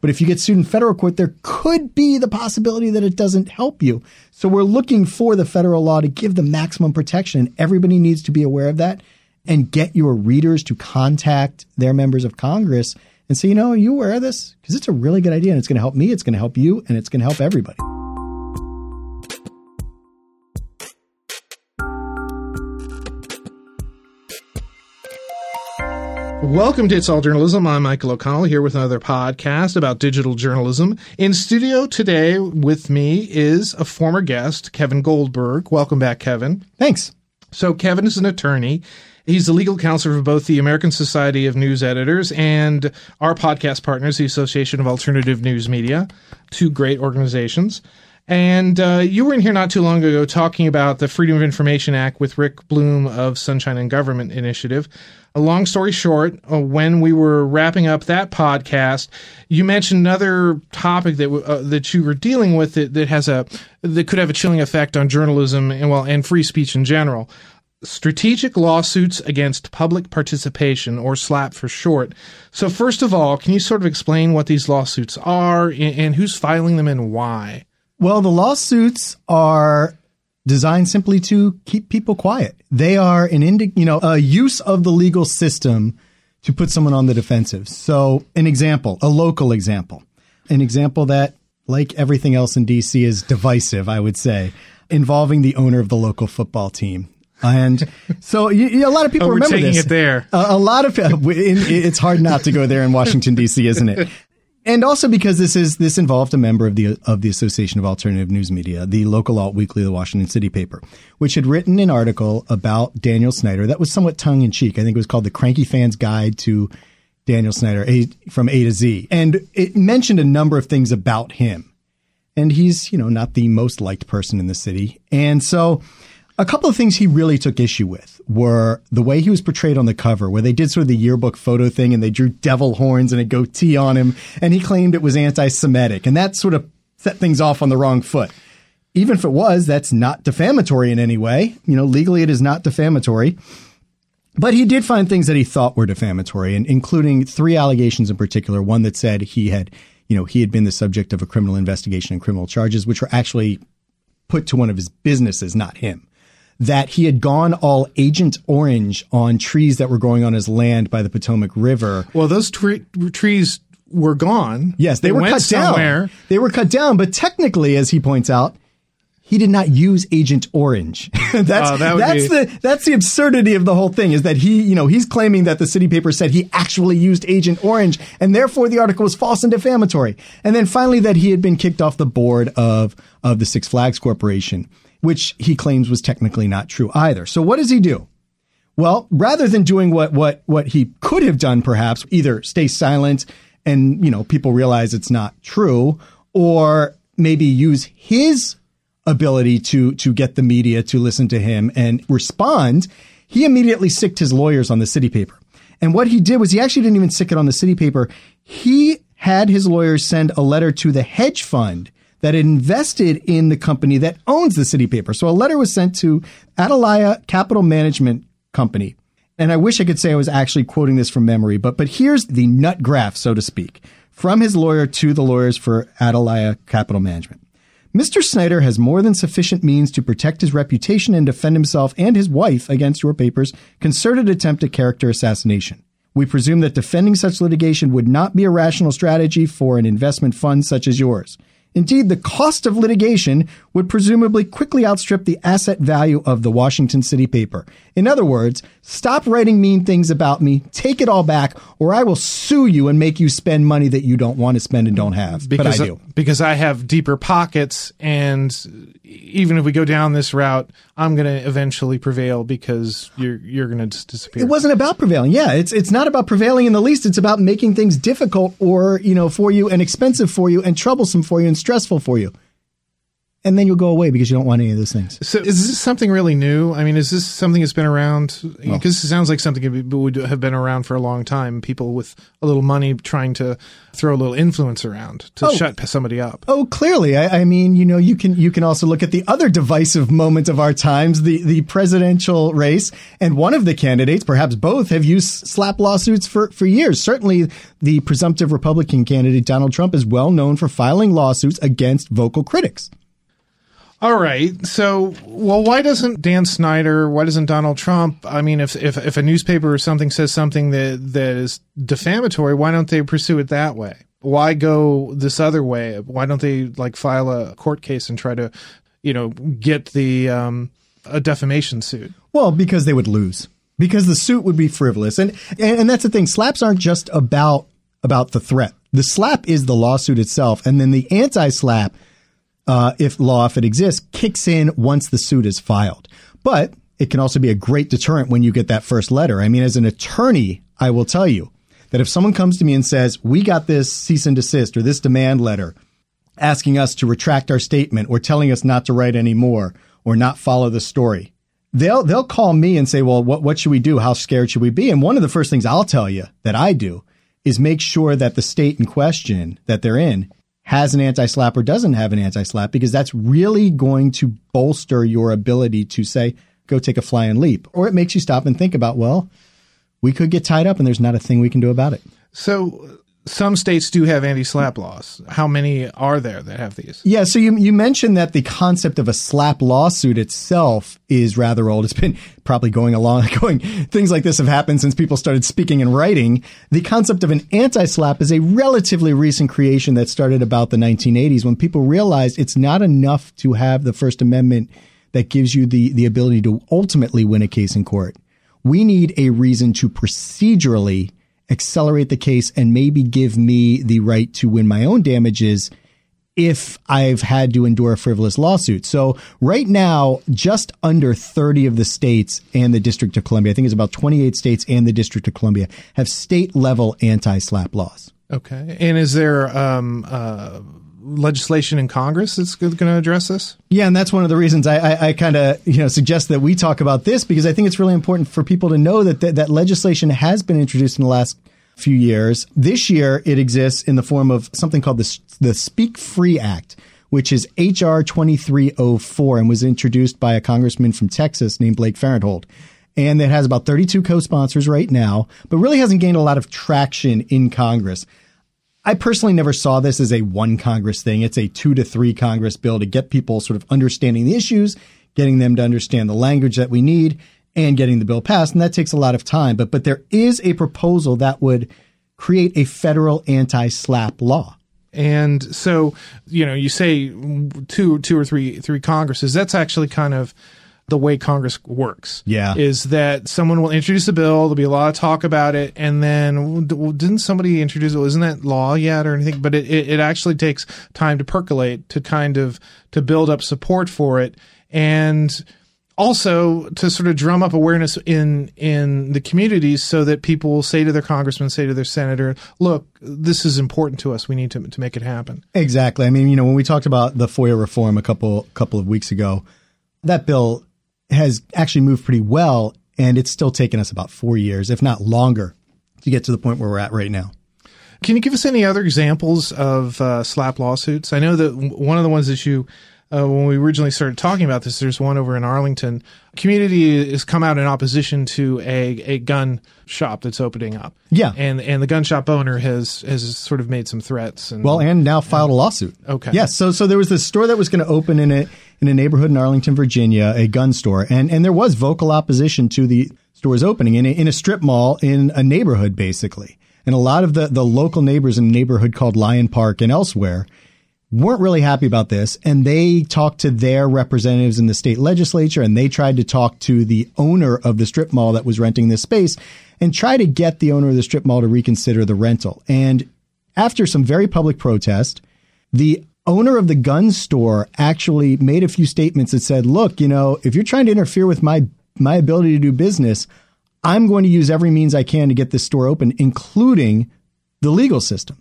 But if you get sued in federal court, there could be the possibility that it doesn't help you. So we're looking for the federal law to give the maximum protection. And everybody needs to be aware of that and get your readers to contact their members of Congress and say, you know, are you aware of this? Because it's a really good idea and it's going to help me, it's going to help you, and it's going to help everybody. Welcome to It's All Journalism. I'm Michael O'Connell here with another podcast about digital journalism. In studio today with me is a former guest, Kevin Goldberg. Welcome back, Kevin. Thanks. So, Kevin is an attorney. He's the legal counsel for both the American Society of News Editors and our podcast partners, the Association of Alternative News Media, two great organizations. And uh, you were in here not too long ago talking about the Freedom of Information Act with Rick Blum of Sunshine in Government Initiative. A long story short, uh, when we were wrapping up that podcast, you mentioned another topic that uh, that you were dealing with that, that has a that could have a chilling effect on journalism and well and free speech in general strategic lawsuits against public participation, or SLAPP for short. So, first of all, can you sort of explain what these lawsuits are and, and who's filing them and why? Well, the lawsuits are designed simply to keep people quiet. They are an indi- you know a use of the legal system to put someone on the defensive. So, an example, a local example, an example that, like everything else in DC, is divisive. I would say, involving the owner of the local football team. And so you, you, a lot of people oh, remember taking this. it there. A, a lot of it's hard not to go there in Washington D.C., isn't it? And also because this is this involved a member of the of the Association of Alternative News Media, the local alt weekly, the Washington City paper, which had written an article about Daniel Snyder that was somewhat tongue in cheek. I think it was called "The Cranky Fan's Guide to Daniel Snyder a, from A to Z," and it mentioned a number of things about him. And he's you know not the most liked person in the city, and so a couple of things he really took issue with were the way he was portrayed on the cover, where they did sort of the yearbook photo thing and they drew devil horns and a goatee on him, and he claimed it was anti Semitic. And that sort of set things off on the wrong foot. Even if it was, that's not defamatory in any way. You know, legally it is not defamatory. But he did find things that he thought were defamatory, and including three allegations in particular. One that said he had, you know, he had been the subject of a criminal investigation and criminal charges, which were actually put to one of his businesses, not him that he had gone all Agent Orange on trees that were growing on his land by the Potomac River. Well, those tre- trees were gone. Yes, they, they were cut somewhere. down. They were cut down, but technically, as he points out, he did not use Agent Orange. that's Oh, that that's be- the that's the absurdity of the whole thing is that he you know he's claiming that the city paper said he actually used Agent Orange and therefore the article was false and defamatory. And then finally that he had been kicked off the board of of the Six Flags Corporation, which he claims was technically not true either. So what does he do? Well, rather than doing what what what he could have done, perhaps either stay silent and you know people realize it's not true, or maybe use his ability to to get the media to listen to him and respond, he immediately sicked his lawyers on the city paper. And what he did was he actually didn't even sick it on the city paper. He had his lawyers send a letter to the hedge fund that invested in the company that owns the city paper. So a letter was sent to Atalaya Capital Management Company. And I wish I could say I was actually quoting this from memory, but but here's the nut graph, so to speak, from his lawyer to the lawyers for Atalaya Capital Management. Mr. Snyder has more than sufficient means to protect his reputation and defend himself and his wife against your paper's concerted attempt at character assassination. We presume that defending such litigation would not be a rational strategy for an investment fund such as yours. Indeed, the cost of litigation would presumably quickly outstrip the asset value of the Washington City paper. In other words, stop writing mean things about me, take it all back, or I will sue you and make you spend money that you don't want to spend and don't have. because but I uh, do. because I have deeper pockets, and even if we go down this route, I'm going to eventually prevail because you're you're going to just disappear. It wasn't about prevailing. Yeah, it's it's not about prevailing in the least. It's about making things difficult or you know for you and expensive for you and troublesome for you and stressful for you. And then you'll go away because you don't want any of those things. So is this something really new? I mean, is this something that's been around? Because it sounds like something that would have been around for a long time. People with a little money trying to throw a little influence around to Oh. shut somebody up. Oh, clearly. I, I mean, you know, you can you can also look at the other divisive moment of our times, the the presidential race, and one of the candidates, perhaps both, have used SLAPP lawsuits for for years. Certainly, the presumptive Republican candidate Donald Trump is well known for filing lawsuits against vocal critics. All right. So, well, why doesn't Dan Snyder, why doesn't Donald Trump, I mean, if, if, if a newspaper or something says something that, that is defamatory, why don't they pursue it that way? Why go this other way? Why don't they like file a court case and try to, you know, get the, um, a defamation suit? Well, because they would lose. Because the suit would be frivolous. And, and and that's the thing. SLAPPs aren't just about about the threat. The SLAPP is the lawsuit itself, and then the anti-SLAPP, uh, if law if it exists, kicks in once the suit is filed. But it can also be a great deterrent when you get that first letter. I mean, as an attorney, I will tell you that if someone comes to me and says, "We got this cease and desist or this demand letter," asking us to retract our statement or telling us not to write anymore or not follow the story. They'll they'll call me and say, "Well, what what should we do? How scared should we be?" And one of the first things I'll tell you that I do is make sure that the state in question that they're in has an anti-SLAPP or doesn't have an anti-SLAPP because that's really going to bolster your ability to say, "Go take a flying leap." Or it makes you stop and think about, "Well, we could get tied up and there's not a thing we can do about it." So, some states do have anti-SLAPP laws. How many are there that have these? Yeah, so you you mentioned that the concept of a SLAPP lawsuit itself is rather old. It's been probably going along going things like this have happened since people started speaking and writing. The concept of an anti-SLAPP is a relatively recent creation that started about the 1980s when people realized it's not enough to have the First Amendment that gives you the the ability to ultimately win a case in court. We need a reason to procedurally accelerate the case and maybe give me the right to win my own damages if I've had to endure a frivolous lawsuit. So right now, just under 30 of the states and the District of Columbia, I think it's about 28 states and the District of Columbia have state level anti-SLAPP laws. Okay. And is there um, uh, legislation in Congress that's going to address this? Yeah, and that's one of the reasons I, I, I kind of you know suggest that we talk about this because I think it's really important for people to know that th- that legislation has been introduced in the last few years. This year, it exists in the form of something called the the Speak Free Act, which is HR twenty three oh four, and was introduced by a congressman from Texas named Blake Farenthold. And it has about 32 co-sponsors right now, but really hasn't gained a lot of traction in Congress. I personally never saw this as a one Congress thing. It's a two to three Congress bill to get people sort of understanding the issues, getting them to understand the language that we need, and getting the bill passed. And that takes a lot of time. But but there is a proposal that would create a federal anti-SLAPP law. And so, you know, you say two, two or three, three Congresses. That's actually kind of the way Congress works. Yeah. Is that someone will introduce a bill, there'll be a lot of talk about it, and then well, didn't somebody introduce it? Isn't that law yet or anything? But it, it, it actually takes time to percolate, to kind of to build up support for it, and also to sort of drum up awareness in in the communities so that people will say to their congressman, say to their senator, look, this is important to us. We need to to make it happen. Exactly. I mean, you know, when we talked about the FOIA reform a couple couple of weeks ago, that bill has actually moved pretty well, and it's still taken us about four years, if not longer, to get to the point where we're at right now. Can you give us any other examples of uh, SLAPP lawsuits? I know that one of the ones that you, uh, when we originally started talking about this, there's one over in Arlington. Community has come out in opposition to a, a gun shop that's opening up. Yeah. and and the gun shop owner has has sort of made some threats. And Well, and now filed a lawsuit. Okay. Yes. So so there was this store that was going to open in a in a neighborhood in Arlington, Virginia, a gun store, and and there was vocal opposition to the store's opening in a, in a strip mall in a neighborhood, basically. And a lot of the the local neighbors in a neighborhood called Lyon Park and elsewhere weren't really happy about this and they talked to their representatives in the state legislature and they tried to talk to the owner of the strip mall that was renting this space and try to get the owner of the strip mall to reconsider the rental. And after some very public protest, the owner of the gun store actually made a few statements that said, "Look, you know, if you're trying to interfere with my my ability to do business, I'm going to use every means I can to get this store open, including the legal system."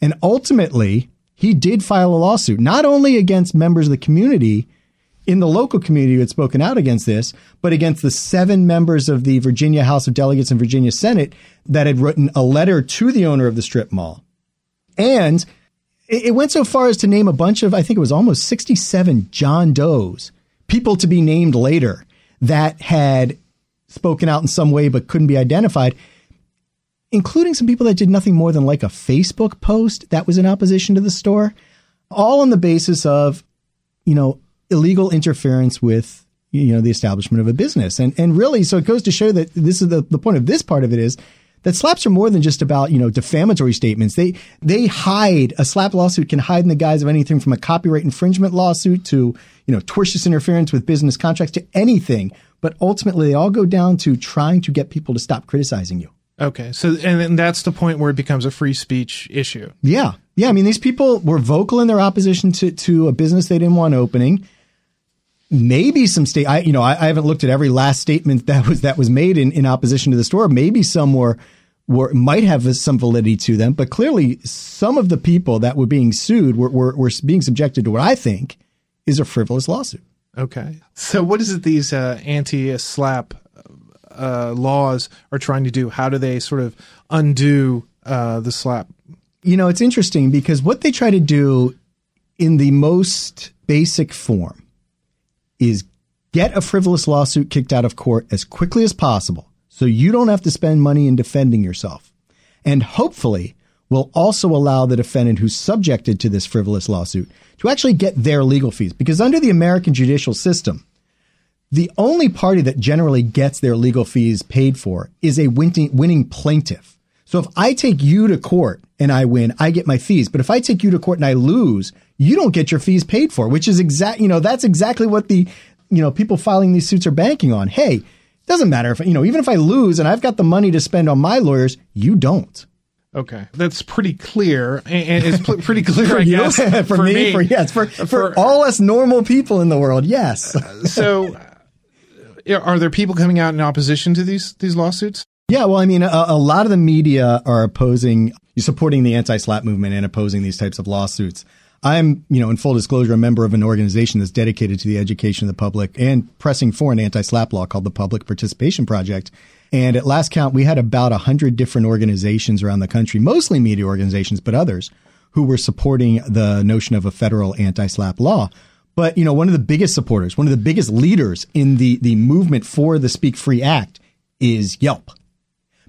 And ultimately, he did file a lawsuit, not only against members of the community in the local community who had spoken out against this, but against the seven members of the Virginia House of Delegates and Virginia Senate that had written a letter to the owner of the strip mall. And it went so far as to name a bunch of, I think it was almost 67 John Does, people to be named later that had spoken out in some way but couldn't be identified, including some people that did nothing more than like a Facebook post that was in opposition to the store, all on the basis of, you know, illegal interference with you know the establishment of a business. And and really, so it goes to show that this is the, the point of this part of it is that SLAPPs are more than just about you know defamatory statements. They they hide a SLAPP lawsuit can hide in the guise of anything from a copyright infringement lawsuit to you know tortious interference with business contracts to anything. But ultimately, they all go down to trying to get people to stop criticizing you. Okay, so and then that's the point where it becomes a free speech issue. Yeah, yeah. I mean, these people were vocal in their opposition to to a business they didn't want opening maybe some state I you know I, I, haven't looked at every last statement that was that was made in, in opposition to the store. Maybe some were were might have some validity to them, but clearly some of the people that were being sued were, were, were being subjected to what I think is a frivolous lawsuit. Okay. So what is it these uh, anti-SLAPP uh, laws are trying to do? How do they sort of undo uh, the SLAPP? You know, it's interesting because what they try to do in the most basic form is get a frivolous lawsuit kicked out of court as quickly as possible so you don't have to spend money in defending yourself. And hopefully will also allow the defendant who's subjected to this frivolous lawsuit to actually get their legal fees. Because under the American judicial system, the only party that generally gets their legal fees paid for is a winning, winning plaintiff. So if I take you to court and I win, I get my fees. But if I take you to court and I lose, you don't get your fees paid for, which is exact, you know, that's exactly what the, you know, people filing these suits are banking on. Hey, doesn't matter if, you know, even if I lose and I've got the money to spend on my lawyers, you don't. Okay, that's pretty clear, and it's pl- pretty clear, for I guess, for, for, me, me. For yes, for, uh, for, for all us normal people in the world. Yes. Uh, so, are there people coming out in opposition to these these lawsuits? Yeah, well, I mean, a, a lot of the media are opposing, supporting the anti-SLAPP movement and opposing these types of lawsuits. I'm, you know, in full disclosure, a member of an organization that's dedicated to the education of the public and pressing for an anti-SLAPP law called the Public Participation Project. And at last count, we had about a hundred different organizations around the country, mostly media organizations, but others who were supporting the notion of a federal anti-SLAPP law. But, you know, one of the biggest supporters, one of the biggest leaders in the, the movement for the Speak Free Act is Yelp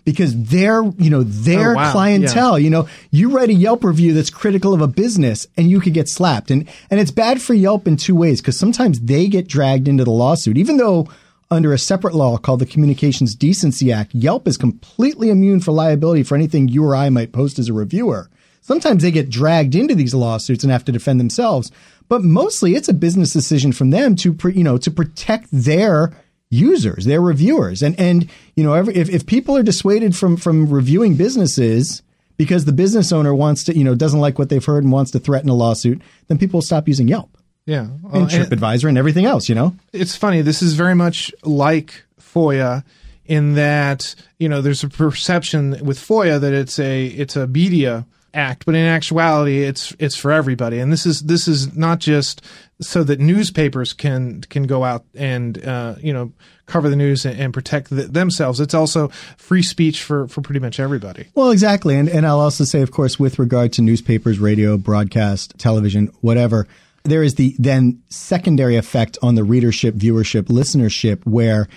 because their, you know, their oh, wow. clientele, yeah. you know, you write a Yelp review that's critical of a business and you could get slapped. And, and it's bad for Yelp in two ways because sometimes they get dragged into the lawsuit, even though under a separate law called the Communications Decency Act, Yelp is completely immune for liability for anything you or I might post as a reviewer. Sometimes they get dragged into these lawsuits and have to defend themselves, but mostly it's a business decision from them to, you know, to protect their users, their reviewers. And, and, you know, every, if, if people are dissuaded from, from reviewing businesses because the business owner wants to, you know, doesn't like what they've heard and wants to threaten a lawsuit, then people will stop using Yelp. Yeah. Well, and TripAdvisor and, and everything else, you know? It's funny. This is very much like FOIA in that, you know, there's a perception with FOIA that it's a, it's a media act, but in actuality, it's it's for everybody. And this is this is not just so that newspapers can can go out and uh, you know cover the news and, and protect the, themselves. It's also free speech for for pretty much everybody. Well, exactly, and and I'll also say, of course, with regard to newspapers, radio, broadcast, television, whatever. There is the then secondary effect on the readership, viewership, listenership, where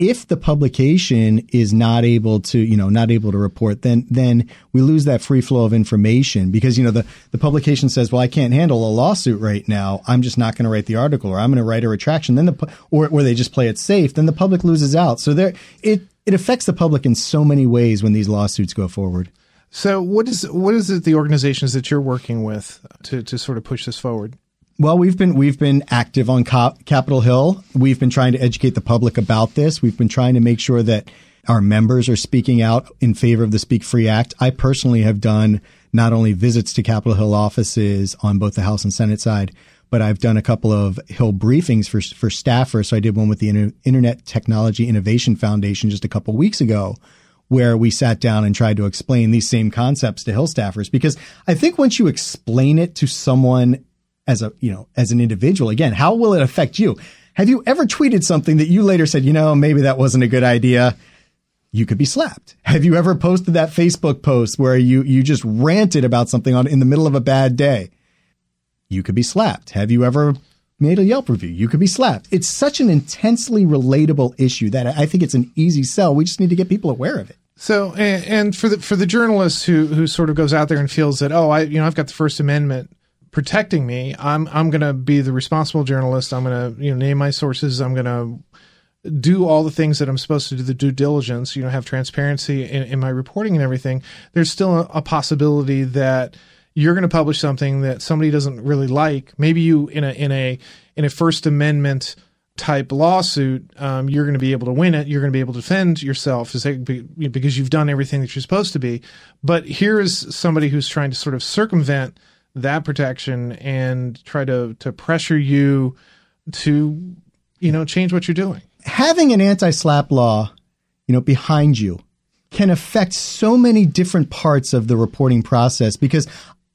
if the publication is not able to, you know, not able to report, then then we lose that free flow of information because you know the the publication says, well, I can't handle a lawsuit right now. I'm just not going to write the article, or I'm going to write a retraction. Then the or where they just play it safe. Then the public loses out. So there, it it affects the public in so many ways when these lawsuits go forward. So what is what is it the organizations that you're working with to to sort of push this forward? Well, we've been we've been active on Capitol Hill. We've been trying to educate the public about this. We've been trying to make sure that our members are speaking out in favor of the Speak Free Act. I personally have done not only visits to Capitol Hill offices on both the House and Senate side, but I've done a couple of Hill briefings for for staffers. So I did one with the Internet Technology Innovation Foundation just a couple weeks ago, where we sat down and tried to explain these same concepts to Hill staffers. Because I think once you explain it to someone as a, you know, as an individual, again, how will it affect you? Have you ever tweeted something that you later said, you know, maybe that wasn't a good idea? You could be slapped. Have you ever posted that Facebook post where you, you just ranted about something on in the middle of a bad day? You could be slapped. Have you ever made a Yelp review. You could be slapped. It's such an intensely relatable issue that I think it's an easy sell. We just need to get people aware of it. So, and, and for the for the journalist who who sort of goes out there and feels that oh, I you know I've got the First Amendment protecting me. I'm I'm going to be the responsible journalist. I'm going to you know name my sources. I'm going to do all the things that I'm supposed to do, the due diligence, you know, have transparency in, in my reporting and everything, there's still a, a possibility that you're going to publish something that somebody doesn't really like. Maybe you in a in a in a First Amendment type lawsuit, um, you're going to be able to win it. You're going to be able to defend yourself because you've done everything that you're supposed to be. But here is somebody who's trying to sort of circumvent that protection and try to to pressure you to you know change what you're doing. Having an anti-SLAPP law, you know, behind you can affect so many different parts of the reporting process because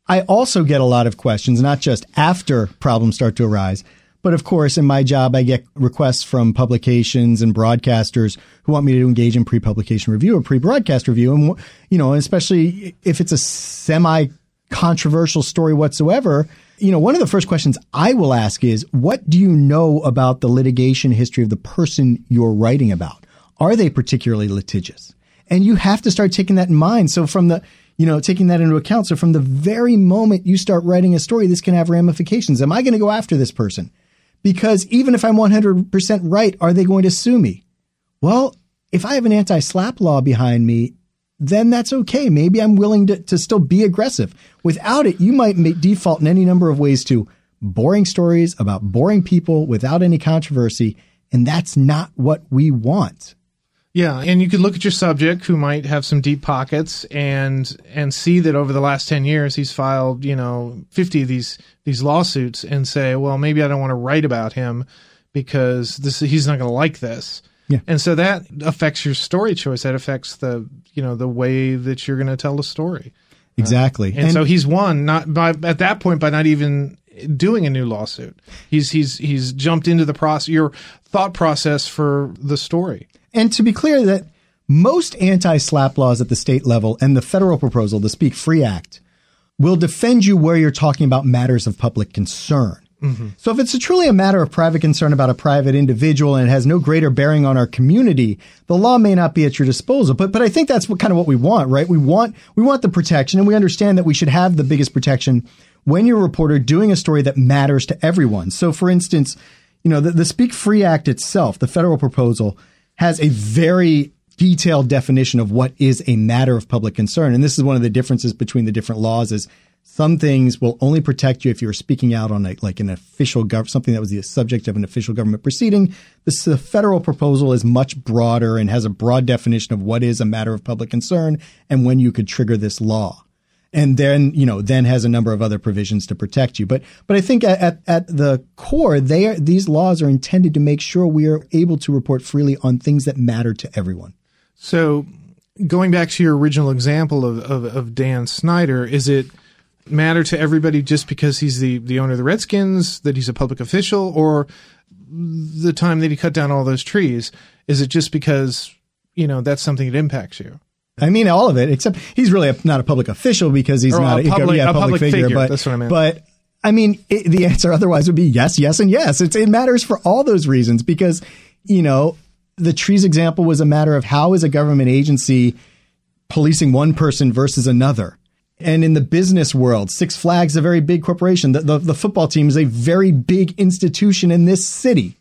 I also get a lot of questions, not just after problems start to arise, but of course, in my job, I get requests from publications and broadcasters who want me to engage in pre-publication review or pre-broadcast review. And, you know, especially if it's a semi controversial story whatsoever, you know, one of the first questions I will ask is, what do you know about the litigation history of the person you're writing about? Are they particularly litigious? And you have to start taking that in mind. So from the, you know, taking that into account. So from the very moment you start writing a story, this can have ramifications. Am I going to go after this person? Because even if I'm 100% right, are they going to sue me? Well, if I have an anti SLAPP law behind me, then that's okay. Maybe I'm willing to, to still be aggressive. Without it, you might default in any number of ways to boring stories about boring people without any controversy. And that's not what we want. Yeah, and you could look at your subject who might have some deep pockets and and see that over the last 10 years he's filed, you know, 50 of these these lawsuits and say, well, maybe I don't want to write about him because this he's not going to like this. Yeah. And so that affects your story choice. That affects the, you know, the way that you're going to tell the story. Exactly. Uh, and, and, so he's won not by at that point by not even doing a new lawsuit. He's he's he's jumped into the process your thought process for the story. And to be clear, that most anti-SLAPP laws at the state level and the federal proposal, the Speak Free Act, will defend you where you're talking about matters of public concern. Mm-hmm. So if it's truly a matter of private concern about a private individual and it has no greater bearing on our community, the law may not be at your disposal. But but I think that's what kind of what we want, right? We want we want the protection and we understand that we should have the biggest protection when you're a reporter doing a story that matters to everyone. So for instance, you know, the, the Speak Free Act itself, the federal proposal, has a very detailed definition of what is a matter of public concern. And this is one of the differences between the different laws is some things will only protect you if you're speaking out on a, like an official government, something that was the subject of an official government proceeding. This the federal proposal is much broader and has a broad definition of what is a matter of public concern and when you could trigger this law and then you know then has a number of other provisions to protect you. But but I think at at the core, they are, these laws are intended to make sure we are able to report freely on things that matter to everyone. So, going back to your original example of of, of Dan Snyder, is it matter to everybody just because he's the the owner of the Redskins, that he's a public official, or the time that he cut down all those trees? Is it just because you know that's something that impacts you? I mean, all of it, except he's really a, not a public official because he's or not a, public, yeah, a public, public figure, figure, But, that's what I meant. But I mean, it, the answer otherwise would be yes, yes, and yes. It's, it matters for all those reasons because, you know, the trees example was a matter of how is a government agency policing one person versus another. And in the business world, Six Flags is a very big corporation. The, the, the football team is a very big institution in this city.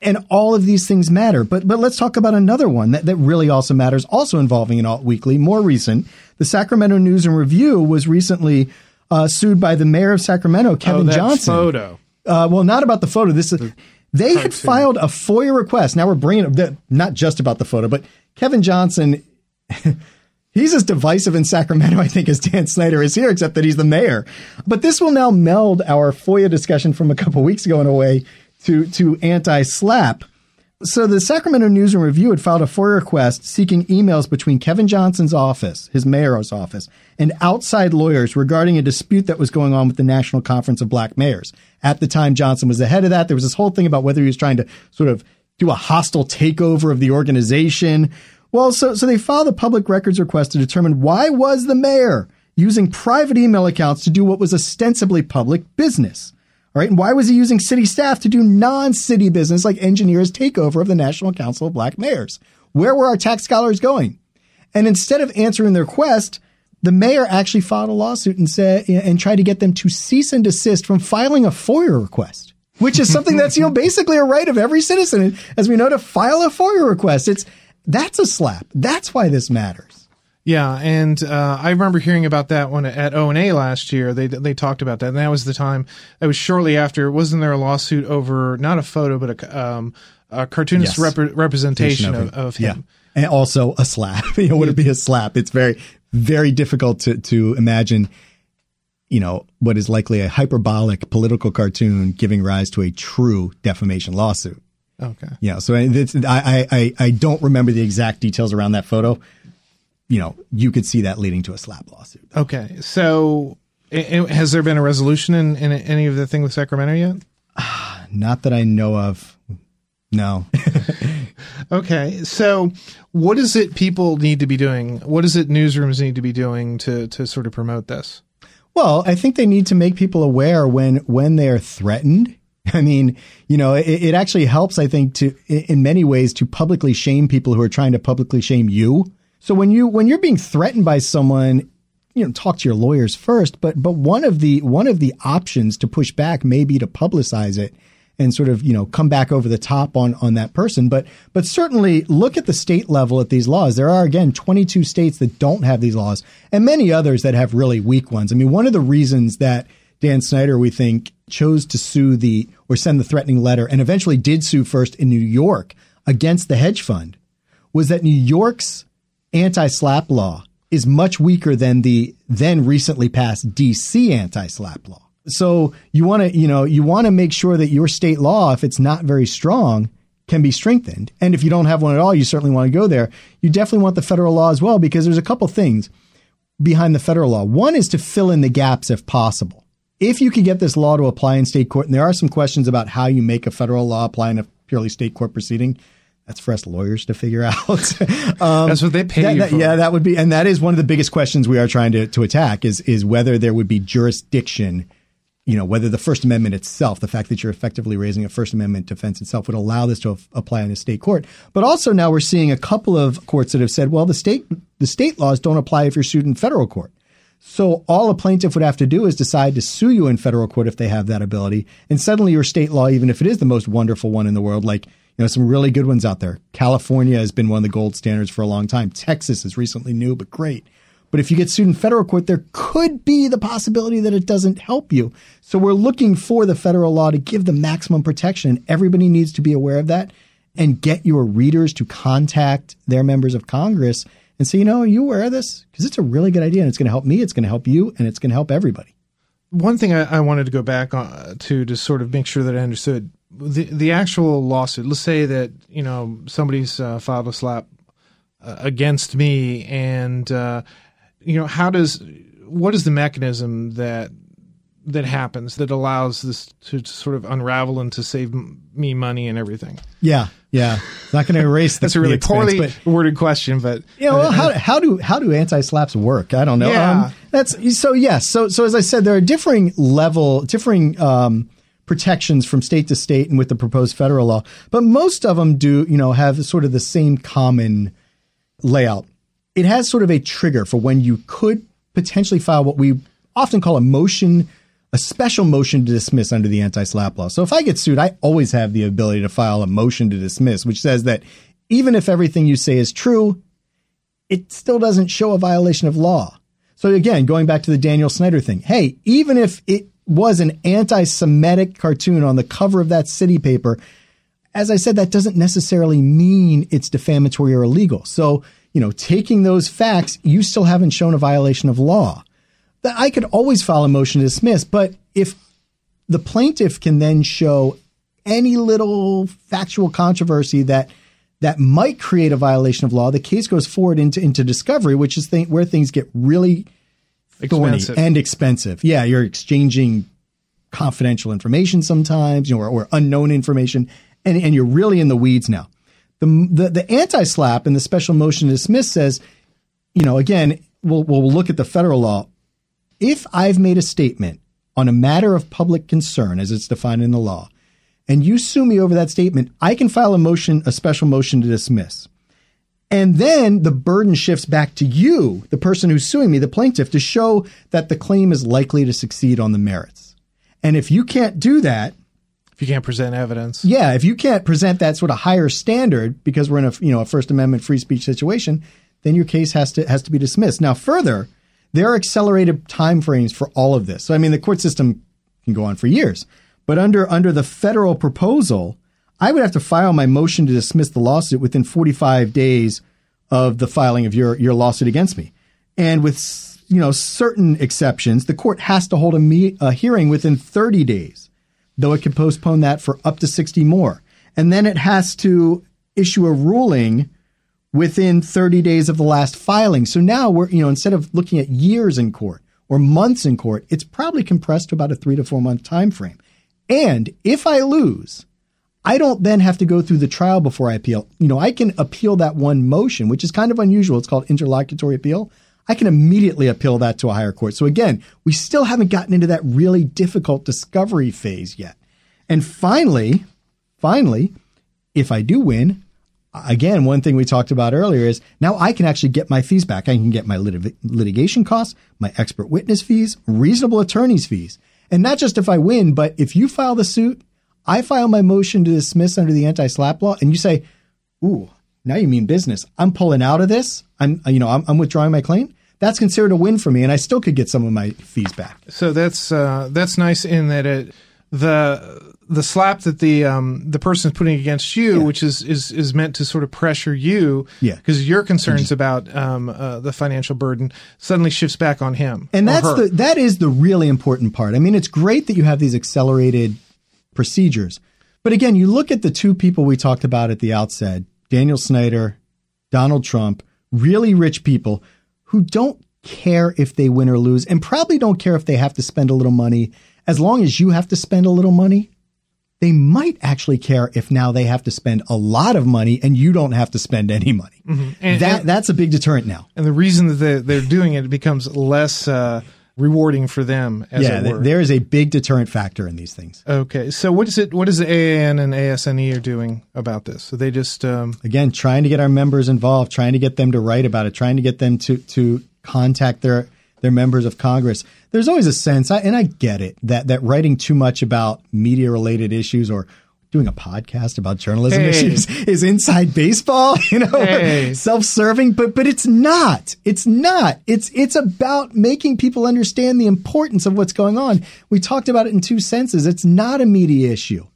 And all of these things matter. But but let's talk about another one that, that really also matters, also involving an alt weekly, more recent. The Sacramento News and Review was recently uh, sued by the mayor of Sacramento, Kevin oh, Johnson. Photo. Uh, well, not about the photo. This is. They had filed a FOIA request. Now we're bringing it, not just about the photo, but Kevin Johnson, he's as divisive in Sacramento, I think, as Dan Snyder is here, except that he's the mayor. But this will now meld our FOIA discussion from a couple weeks ago in a way to to anti SLAPP. So the Sacramento News and Review had filed a FOIA request seeking emails between Kevin Johnson's office, his mayor's office, and outside lawyers regarding a dispute that was going on with the National Conference of Black Mayors. At the time, Johnson was the head of that. There was this whole thing about whether he was trying to sort of do a hostile takeover of the organization. Well, so, so they filed a public records request to determine why was the mayor using private email accounts to do what was ostensibly public business. All right. And why was he using city staff to do non city business like engineers takeover of the National Council of Black Mayors? Where were our tax scholars going? And instead of answering their request, the mayor actually filed a lawsuit and said and tried to get them to cease and desist from filing a FOIA request, which is something that's you know basically a right of every citizen, as we know, to file a FOIA request. It's that's a SLAPP. That's why this matters. Yeah, and uh, I remember hearing about that one at ONA last year. They they talked about that, and that was the time. It was shortly after. Wasn't there a lawsuit over not a photo, but a, um, a cartoonist yes. rep- representation of, of, him? Yeah, and also a SLAPP. you know, would it be a SLAPP? It's very very difficult to to imagine. You know what is likely a hyperbolic political cartoon giving rise to a true defamation lawsuit. Okay. Yeah. So I, I, I don't remember the exact details around that photo, you know, you could see that leading to a SLAPP lawsuit. Okay. So has there been a resolution in, in any of the thing with Sacramento yet? Not that I know of. No. okay. So what is it people need to be doing? What is it newsrooms need to be doing to, to sort of promote this? Well, I think they need to make people aware when, when they're threatened. I mean, you know, it, it actually helps, I think, to, in many ways, to publicly shame people who are trying to publicly shame you. So when you when you're being threatened by someone, you know, talk to your lawyers first. But but one of the one of the options to push back may be to publicize it and sort of you know come back over the top on on that person. But but certainly look at the state level at these laws. There are again 22 states that don't have these laws, and many others that have really weak ones. I mean, one of the reasons that Dan Snyder, we think, chose to sue the or send the threatening letter and eventually did sue first in New York against the hedge fund was that New York's anti SLAPP law is much weaker than the then recently passed DC anti SLAPP law. So you want to, you know, you want to make sure that your state law, if it's not very strong, can be strengthened. And if you don't have one at all, you certainly want to go there. You definitely want the federal law as well because there's a couple things behind the federal law. One is to fill in the gaps if possible. If you could get this law to apply in state court, and there are some questions about how you make a federal law apply in a purely state court proceeding, that's for us lawyers to figure out. um, that's what they pay that, you that, for. Yeah, that would be, and that is one of the biggest questions we are trying to, to attack is, is whether there would be jurisdiction, you know, whether the First Amendment itself, the fact that you're effectively raising a First Amendment defense itself would allow this to f- apply in a state court. But also now we're seeing a couple of courts that have said, well, the state, the state laws don't apply if you're sued in federal court. So all a plaintiff would have to do is decide to sue you in federal court if they have that ability. And suddenly your state law, even if it is the most wonderful one in the world, like you know, some really good ones out there. California has been one of the gold standards for a long time. Texas is recently new, but great. But if you get sued in federal court, there could be the possibility that it doesn't help you. So we're looking for the federal law to give the maximum protection. And everybody needs to be aware of that and get your readers to contact their members of Congress and say, you know, you of this? Because it's a really good idea and it's going to help me, it's going to help you, and it's going to help everybody. One thing I, I wanted to go back on, to to sort of make sure that I understood the the actual lawsuit. Let's say that you know somebody's uh, filed a SLAPP uh, against me, and uh, you know how does what is the mechanism that that happens that allows this to sort of unravel and to save me money and everything? Yeah, yeah. It's not going to erase. The, That's a really expense, poorly but, worded question, but yeah. well, how how do how do anti SLAPPs work? I don't know. Yeah. Um, that's so. Yes. So so as I said, there are differing level, differing. Um, protections from state to state and with the proposed federal law, but most of them do, you know, have sort of the same common layout. It has sort of a trigger for when you could potentially file what we often call a motion, a special motion to dismiss under the anti-SLAPP law. So if I get sued, I always have the ability to file a motion to dismiss, which says that even if everything you say is true, it still doesn't show a violation of law. So again, going back to the Daniel Snyder thing, hey, even if it was an anti Semitic cartoon on the cover of that city paper, as I said, that doesn't necessarily mean it's defamatory or illegal. So, you know, taking those facts, you still haven't shown a violation of law. I could always file a motion to dismiss, but if the plaintiff can then show any little factual controversy that that might create a violation of law, the case goes forward into into discovery, which is th- where things get really thorny Expensive. and expensive. Yeah, you're exchanging confidential information sometimes, you know, or, or unknown information, and, and you're really in the weeds now. The the, the anti SLAPP and the special motion to dismiss says, you know, again, we'll we'll look at the federal law. If I've made a statement on a matter of public concern, as it's defined in the law, and you sue me over that statement, I can file a motion, a special motion to dismiss. And then the burden shifts back to you, the person who's suing me, the plaintiff, to show that the claim is likely to succeed on the merits. And if you can't do that, If you can't present evidence. yeah, if you can't present that sort of higher standard because we're in a you know a First Amendment free speech situation, then your case has to has to be dismissed. Now, further, there are accelerated timeframes for all of this. So, I mean, the court system can go on for years, but under under the federal proposal, I would have to file my motion to dismiss the lawsuit within 45 days of the filing of your your lawsuit against me, and with you know certain exceptions, the court has to hold a, me- a hearing within 30 days though it can postpone that for up to 60 more. And then it has to issue a ruling within 30 days of the last filing. So now we're, you know, instead of looking at years in court or months in court, it's probably compressed to about a three to four month time frame. And if I lose, I don't then have to go through the trial before I appeal. You know, I can appeal that one motion, which is kind of unusual. It's called interlocutory appeal. I can immediately appeal that to a higher court. So again, we still haven't gotten into that really difficult discovery phase yet. And finally, finally, if I do win, again, one thing we talked about earlier is now I can actually get my fees back. I can get my lit- litigation costs, my expert witness fees, reasonable attorney's fees. And not just if I win, but if you file the suit, I file my motion to dismiss under the anti-SLAPP law, and you say, "Ooh, now you mean business. I'm pulling out of this. I'm, you know, I'm, I'm withdrawing my claim." That's considered a win for me, and I still could get some of my fees back. So that's uh, that's nice in that it the the SLAPP that the um, the person is putting against you, which is, is is meant to sort of pressure you, Yeah. because your concerns about um, uh, the financial burden suddenly shifts back on him, And that's her. the that is the really important part. I mean, it's great that you have these accelerated procedures. But again, you look at the two people we talked about at the outset, Daniel Snyder, Donald Trump, really rich people who don't care if they win or lose and probably don't care if they have to spend a little money as long as you have to spend a little money. They might actually care if now they have to spend a lot of money and you don't have to spend any money. And- that and- that's a big deterrent now. and the reason that they're, they're doing it, it becomes less uh, rewarding for them, as yeah, it th- were. there is a big deterrent factor in these things. Okay, so what is it? What is the AAN and ASNE are doing about this? So they just um, again trying to get our members involved trying to get them to write about it trying to get them to to contact their their members of congress there's always a sense I, and i get it that that writing too much about media related issues or doing a podcast about journalism Hey. issues is inside baseball you know Hey. self-serving but but it's not it's not it's it's about making people understand the importance of what's going on we talked about it in two senses it's not a media issue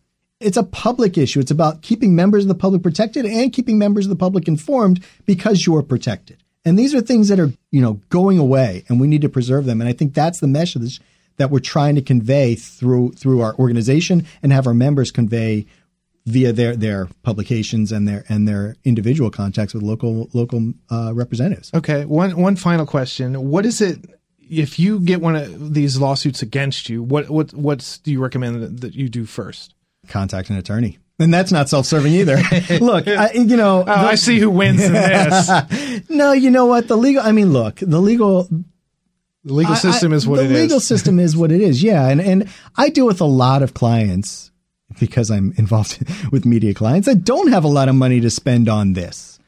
it's a public issue. It's about keeping members of the public protected and keeping members of the public informed because you're protected. And these are things that are, you know, going away and we need to preserve them. And I think that's the message that we're trying to convey through through our organization and have our members convey via their their publications and their and their individual contacts with local local uh, representatives. Okay, one one final question. What is it if you get one of these lawsuits against you? What what what's do you recommend that, that you do first? Contact an attorney. And that's not self-serving either. Look, I, you know, Oh, I see who wins in this. no, you know what? The legal, I mean, look, the legal, The legal system I- is what the it is. legal system is what it is. Yeah, and and I deal with a lot of clients because I'm involved with media clients that don't have a lot of money to spend on this.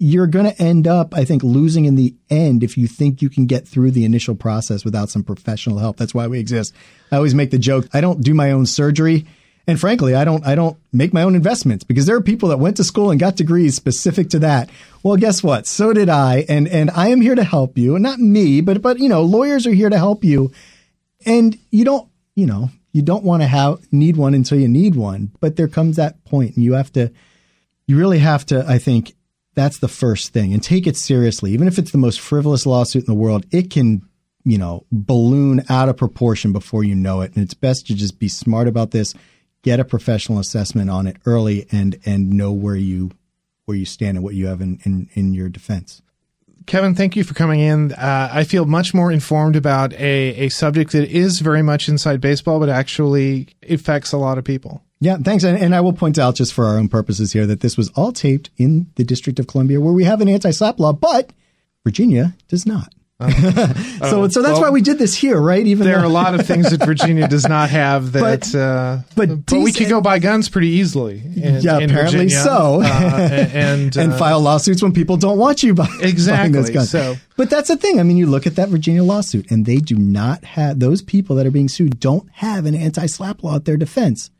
You're going to end up, I think, losing in the end if you think you can get through the initial process without some professional help. That's why we exist. I always make the joke: I don't do my own surgery. And frankly, I don't I don't make my own investments because there are people that went to school and got degrees specific to that. Well, guess what? So did I, and and I am here to help you. Not me, but but you know, lawyers are here to help you. And you don't, you know, you don't want to have need one until you need one. But there comes that point, and you have to, you really have to. I think that's the first thing, and take it seriously. Even if it's the most frivolous lawsuit in the world, it can, you know, balloon out of proportion before you know it. And it's best to just be smart about this get a professional assessment on it early and and know where you where you stand and what you have in in, in your defense. Kevin, thank you for coming in. Uh, I feel much more informed about a, a subject that is very much inside baseball, but actually affects a lot of people. Yeah, thanks. And, and I will point out, just for our own purposes here, that this was all taped in the District of Columbia, where we have an anti-SLAPP law, but Virginia does not. So, so that's well, why we did this here, right? Even there though- are a lot of things that Virginia does not have that, but, uh, but, but we could go buy guns pretty easily. In, yeah, in apparently Virginia, so, uh, and and uh, file lawsuits when people don't want you buy, exactly. buying those guns. So, but that's the thing. I mean, you look at that Virginia lawsuit, and they do not have those people that are being sued don't have an anti-SLAPP law at their defense.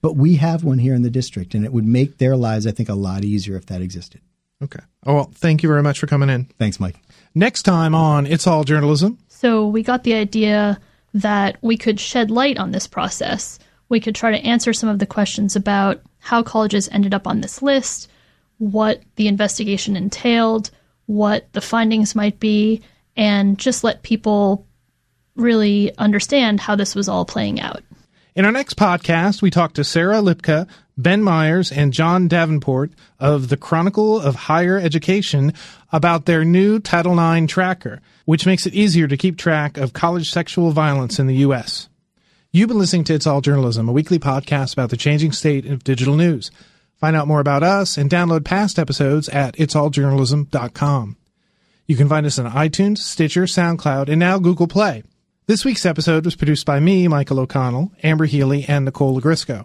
But we have one here in the district, and it would make their lives, I think, a lot easier if that existed. Okay. Oh, well, thank you very much for coming in. Thanks, Mike. Next time on It's All Journalism. So we got the idea that we could shed light on this process. We could try to answer some of the questions about how colleges ended up on this list, what the investigation entailed, what the findings might be, and just let people really understand how this was all playing out. In our next podcast, we talk to Sara Lipka, Ben Myers, and John Davenport of the Chronicle of Higher Education about their new Title IX tracker, which makes it easier to keep track of college sexual violence in the U.S. You've been listening to It's All Journalism, a weekly podcast about the changing state of digital news. Find out more about us and download past episodes at itsalljournalism.com. You can find us on iTunes, Stitcher, SoundCloud, and now Google Play. This week's episode was produced by me, Michael O'Connell, Amber Healy, and Nicole Lagrisco.